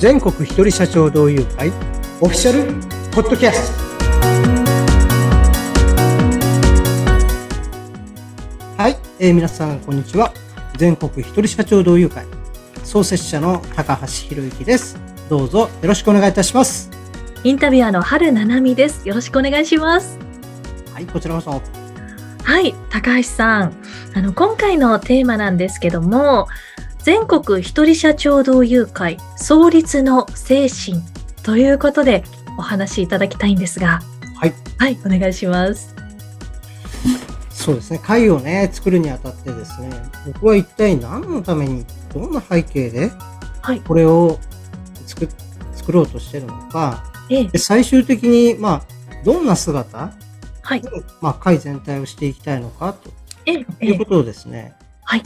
全国一人社長同友会オフィシャルポッドキャストはい、えー皆さんこんにちは全国一人社長同友会創設者の高橋博之ですどうぞよろしくお願いいたしますインタビュアーの春七海です。よろしくお願いします。はいこちらこそはい、高橋さん。あの、今回のテーマなんですけども、全国一人社長同友会創立の精神。ということでお話しいただきたいんですが、はい。はい、お願いします。そうですね。会をね作るにあたってですね僕は一体何のためにどんな背景ではい、これを作作ろうとしてるのか。ええ、で最終的にまあどんな姿はい、まあ、会全体をしていきたいのかとええ、ええ。いうこ、とをですね、はい、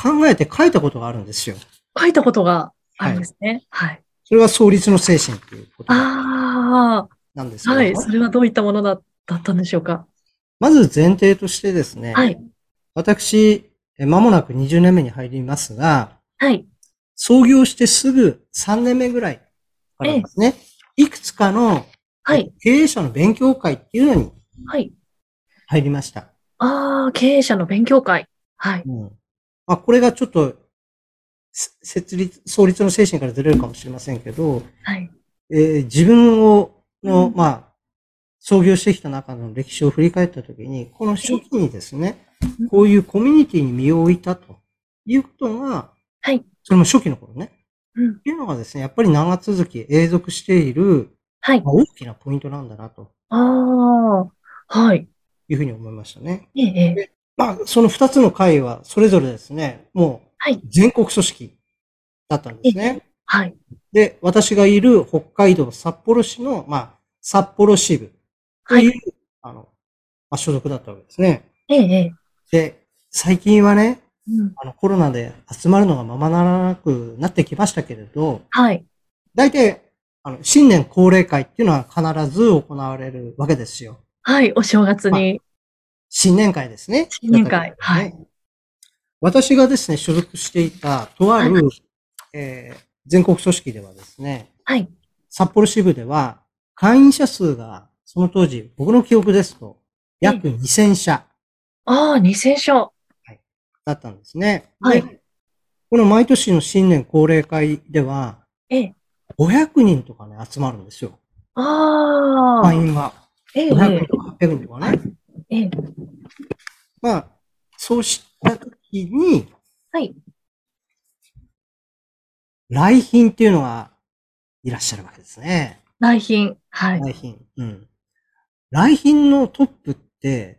考えて書いたことがあるんですよ。書いたことがあるんですね。はい。それが創立の精神ということああ、なんですけど、はい、それはどういったものだだったんでしょうか。まず前提としてですね、はい、私、え間もなく20年目に入りますが、はい、創業してすぐ3年目ぐらいからですね、いくつかのはい、経営者の勉強会っていうのにはい。入りました。ああ、経営者の勉強会。はい。うんまあ、これがちょっと、せ設立、創立の精神からずれるかもしれませんけど、はい。えー自分を、の、うんまあ、創業してきた中の歴史を振り返ったときに、この初期にですねうん、こういうコミュニティに身を置いたということが、はい。それも初期の頃ね、うん。っていうのがですね、やっぱり長続き、永続している、はい。まあ、大きなポイントなんだな、とああ、はい。いうふうに思いましたね。ええ、ええ。まあ、その二つの会は、それぞれですね、もうはい。全国組織だったんですね。はい。で、私がいる北海道札幌市の、まあ、札幌支部という、はい。あの、まあ、所属だったわけですね。ええ、ええ。で、最近はね、うん。あの、コロナで集まるのがままならなくなってきましたけれど、はい。大体、あの、新年恒例会っていうのは必ず行われるわけですよ。はい。お正月に。新年会ですね。新年会はい。私がですね、所属していた、とある、えー全国組織ではですね、はい。札幌支部では、会員者数が、その当時、僕の記憶ですと、約2000社ああ、2000章。だったんですね。はいでこの毎年の新年恒例会では、ええ。500人とかね、集まるんですよ。ああ。会員が。ええ、500え人とか800人とかね。え。ええ。まあ、そうした時に、はい。来賓っていうのがいらっしゃるわけですね。来賓。はい。来賓。うん。来賓のトップって、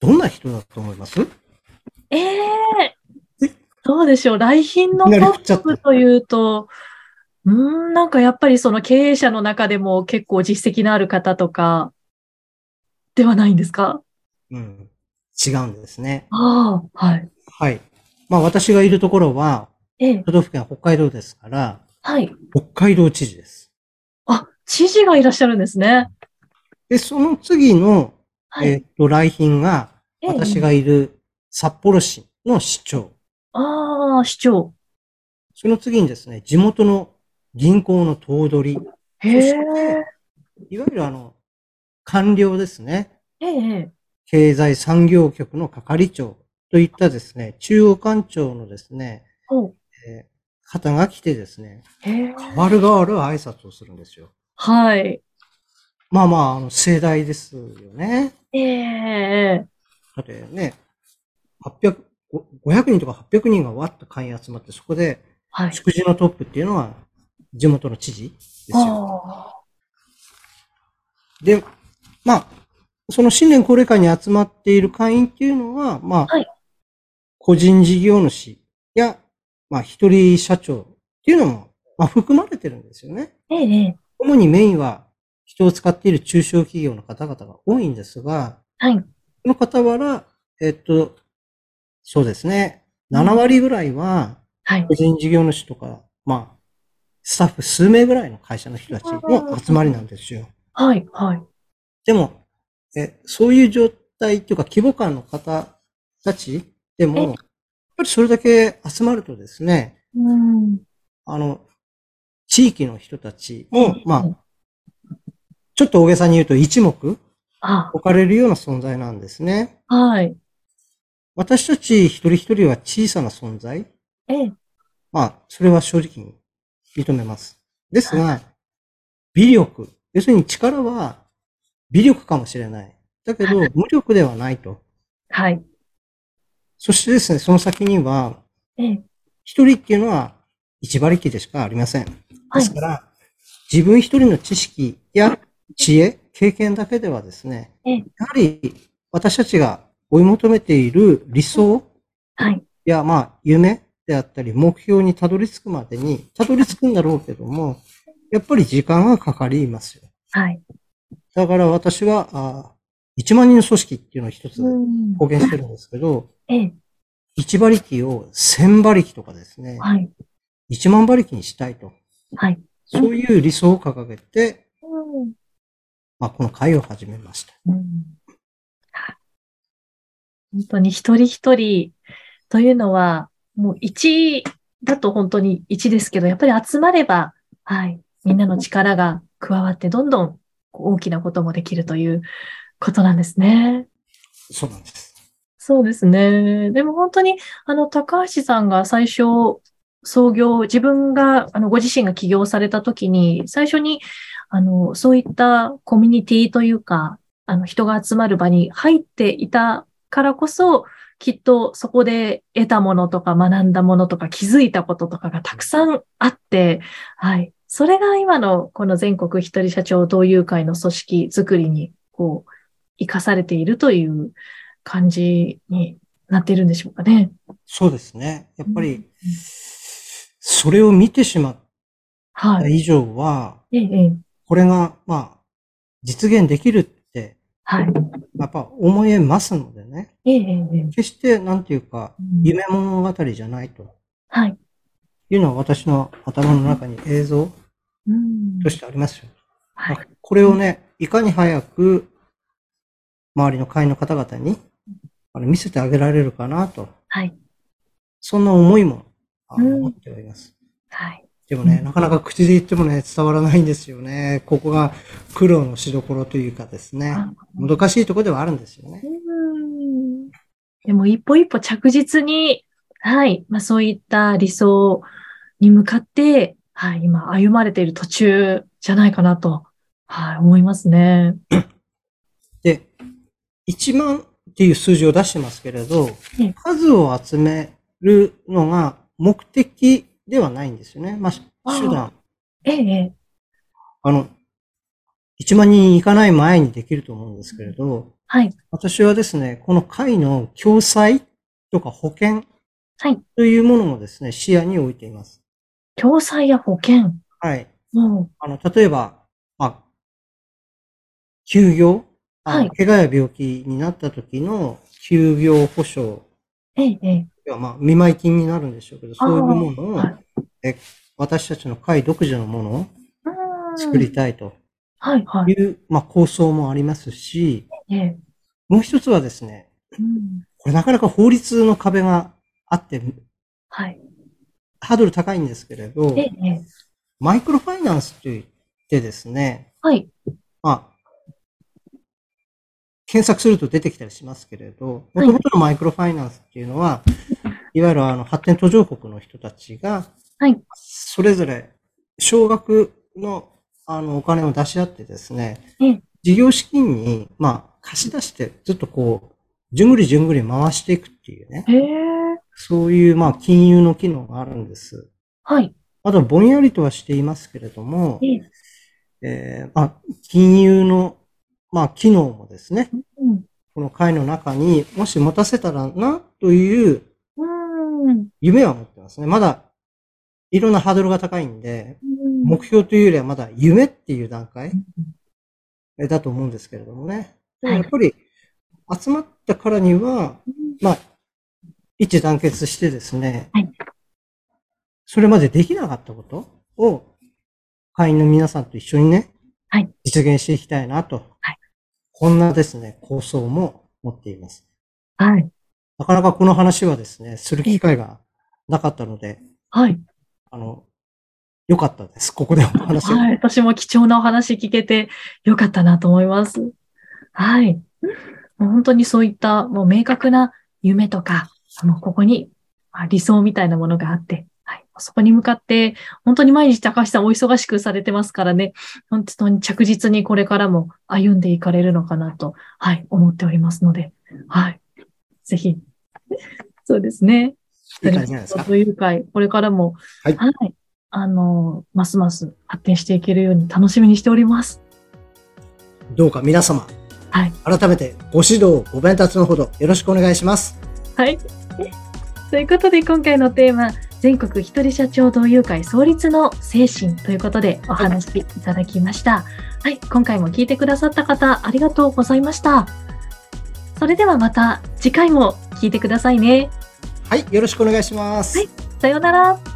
どんな人だと思います？ええ。どうでしょう。来賓のトップというと、うーん、なんかやっぱりその経営者の中でも結構実績のある方とか、ではないんですか？うん。違うんですね。ああ、はい。はい。まあ私がいるところは、ええ。都道府県は北海道ですから、はい。北海道知事です。あ、知事がいらっしゃるんですね。で、その次の、はい。えっと、来賓が、ええ私がいる札幌市の市長。ああ、市長。その次にですね、地元の銀行の頭取。へえ。そいわゆるあの、官僚ですね。ええ。経済産業局の係長といったですね、中央官庁のですね、おえー方が来てですね。変わる変わる挨拶をするんですよ。はい。まあまあ、あの、盛大ですよね。ええ。だってね、800、ご500人とか800人がわっと会員集まって、そこで、はい。祝辞のトップっていうのは、地元の知事ですよ。あで、まあ、その新年恒例会に集まっている会員っていうのは、まあ、はい個人事業主や、まあ、一人社長っていうのも、まあ、含まれてるんですよね。ええ。主にメインは人を使っている中小企業の方々が多いんですが、はい。その傍ら、えっと、そうですね、7割ぐらいは、はい個。人事業主とか、まあ、スタッフ数名ぐらいの会社の人たちの集まりなんですよ。はい。はい。でも、え、そういう状態っていうか規模感の方たちでも、えやっぱりそれだけ集まるとですね、うん。あの、地域の人たちも、まあ、ちょっと大げさに言うと一目あ、置かれるような存在なんですね。はい。私たち一人一人は小さな存在。ええ、まあ、それは正直に認めます。ですが、微力。要するに力は微力かもしれない。だけど、無力ではないと。はい。そしてですね、その先には、ええ、一人っていうのは一馬力でしかありません。はいですから、自分一人の知識や知恵、経験だけではですね、ええやはり私たちが追い求めている理想はい。や、まあ、夢であったり、目標にたどり着くまでに、たどり着くんだろうけども、やっぱり時間がかかりますよ。はい。だから私は、あ1万人の組織っていうのを一つうん公言してるんですけど、ええ、1馬力を1000馬力とかですね、はい。1万馬力にしたいと。はい。そういう理想を掲げて、うんまあ、この会を始めました。うんはい本当に一人一人というのは、もう一だと本当に一ですけど、やっぱり集まれば、はい、みんなの力が加わって、どんどん大きなこともできるということなんですね。そうなんです。そうですね。でも本当に、あの、高橋さんが最初、創業、自分が、あの、ご自身が起業された時に、最初に、あの、そういったコミュニティというか、あの、人が集まる場に入っていたからこそ、きっとそこで得たものとか学んだものとか気づいたこととかがたくさんあって、はい。それが今のこの全国一人社長同友会の組織づくりに、こう、生かされているという感じになっているんでしょうかね。そうですね。やっぱり、それを見てしまっはい。た以上は、ええ、ええこれが、まあ、実現できるって、はい。やっぱ思えますのでね。決して、なんていうか、うん夢物語じゃないとはい。いうのは私の頭の中に映像うんとしてありますよ。はい。これをね、いかに早く周りの会員の方々にあの見せてあげられるかなと、はい。そんな思いもあうん持っております。はい。でもね、うんなかなか口で言ってもね、伝わらないんですよね。ここが苦労のしどころというかですね、あもどかしいところではあるんですよね。うんでも一歩一歩着実に、はい。まあそういった理想に向かって、はい。今歩まれている途中じゃないかなと、はい。思いますね。で、1万っていう数字を出してますけれどええ、数を集めるのが目的ではないんですよね。まあ、手段。ええ、ええ。あの、1万人いかない前にできると思うんですけれど、はい。私はですね、この会の共済とか保険はい。というものもですね、視野に置いています。共済や保険。はい。もあの、例えば、まあ、休業、あはい怪我や病気になった時の休業保障、う、ええ、えまあ、見舞い金になるんでしょうけど、そういうものを、はいえ私たちの会独自のものをうん作りたいとはい、はい。いう、まあ、構想もありますし、ええ。もう一つはですね、うんこれなかなか法律の壁があって、はい。ハードル高いんですけれどえ、え、ええ。マイクロファイナンスといってですね、はい。まあ、検索すると出てきたりしますけれど、はいもともとのマイクロファイナンスっていうのは、いわゆるあの発展途上国の人たちが、はい。それぞれ少額のあのお金を出し合ってですねええ、事業資金に、まあ、貸し出して、ずっとこう、じゅんぐりじゅんぐり回していくっていうね。そういう、まあ、金融の機能があるんです。はい。あとはぼんやりとはしていますけれども、ええ。えーまあ、金融の、まあ、機能もですね、うん。この会の中にもし持たせたらな、といううん。夢は持ってますね。まだ、いろんなハードルが高いんで、うん目標というよりはまだ夢っていう段階えだと思うんですけれどもね。でもやっぱり、集まったからには、まあ、一致団結してですね、はいそれまでできなかったことを、会員の皆さんと一緒にね、はい実現していきたいなと、はいこんなですね、構想も持っています。はい。なかなかこの話はですね、する機会がなかったので、はい。あの、よかったです。ここでお話を。はい。私も貴重なお話聞けてよかったなと思います。はい。もう本当にそういったもう明確な夢とか、もうここにまあ理想みたいなものがあって、はい。そこに向かって、本当に毎日高橋さんお忙しくされてますからね、本当に着実にこれからも歩んでいかれるのかなと、はい、思っておりますので、はい。ぜひ、そうですね。いい感じじゃないですか？という会、これからも、はいあの、ますます発展していけるように楽しみにしております。どうか皆様、はい。改めてご指導、ご鞭達のほどよろしくお願いします。はい。ということで、今回のテーマ、全国一人社長同友会創立の精神ということでお話しいただきました。はい。今回も聞いてくださった方、ありがとうございました。それではまた次回も聞いてくださいね。はい、よろしくお願いします。はいさようなら。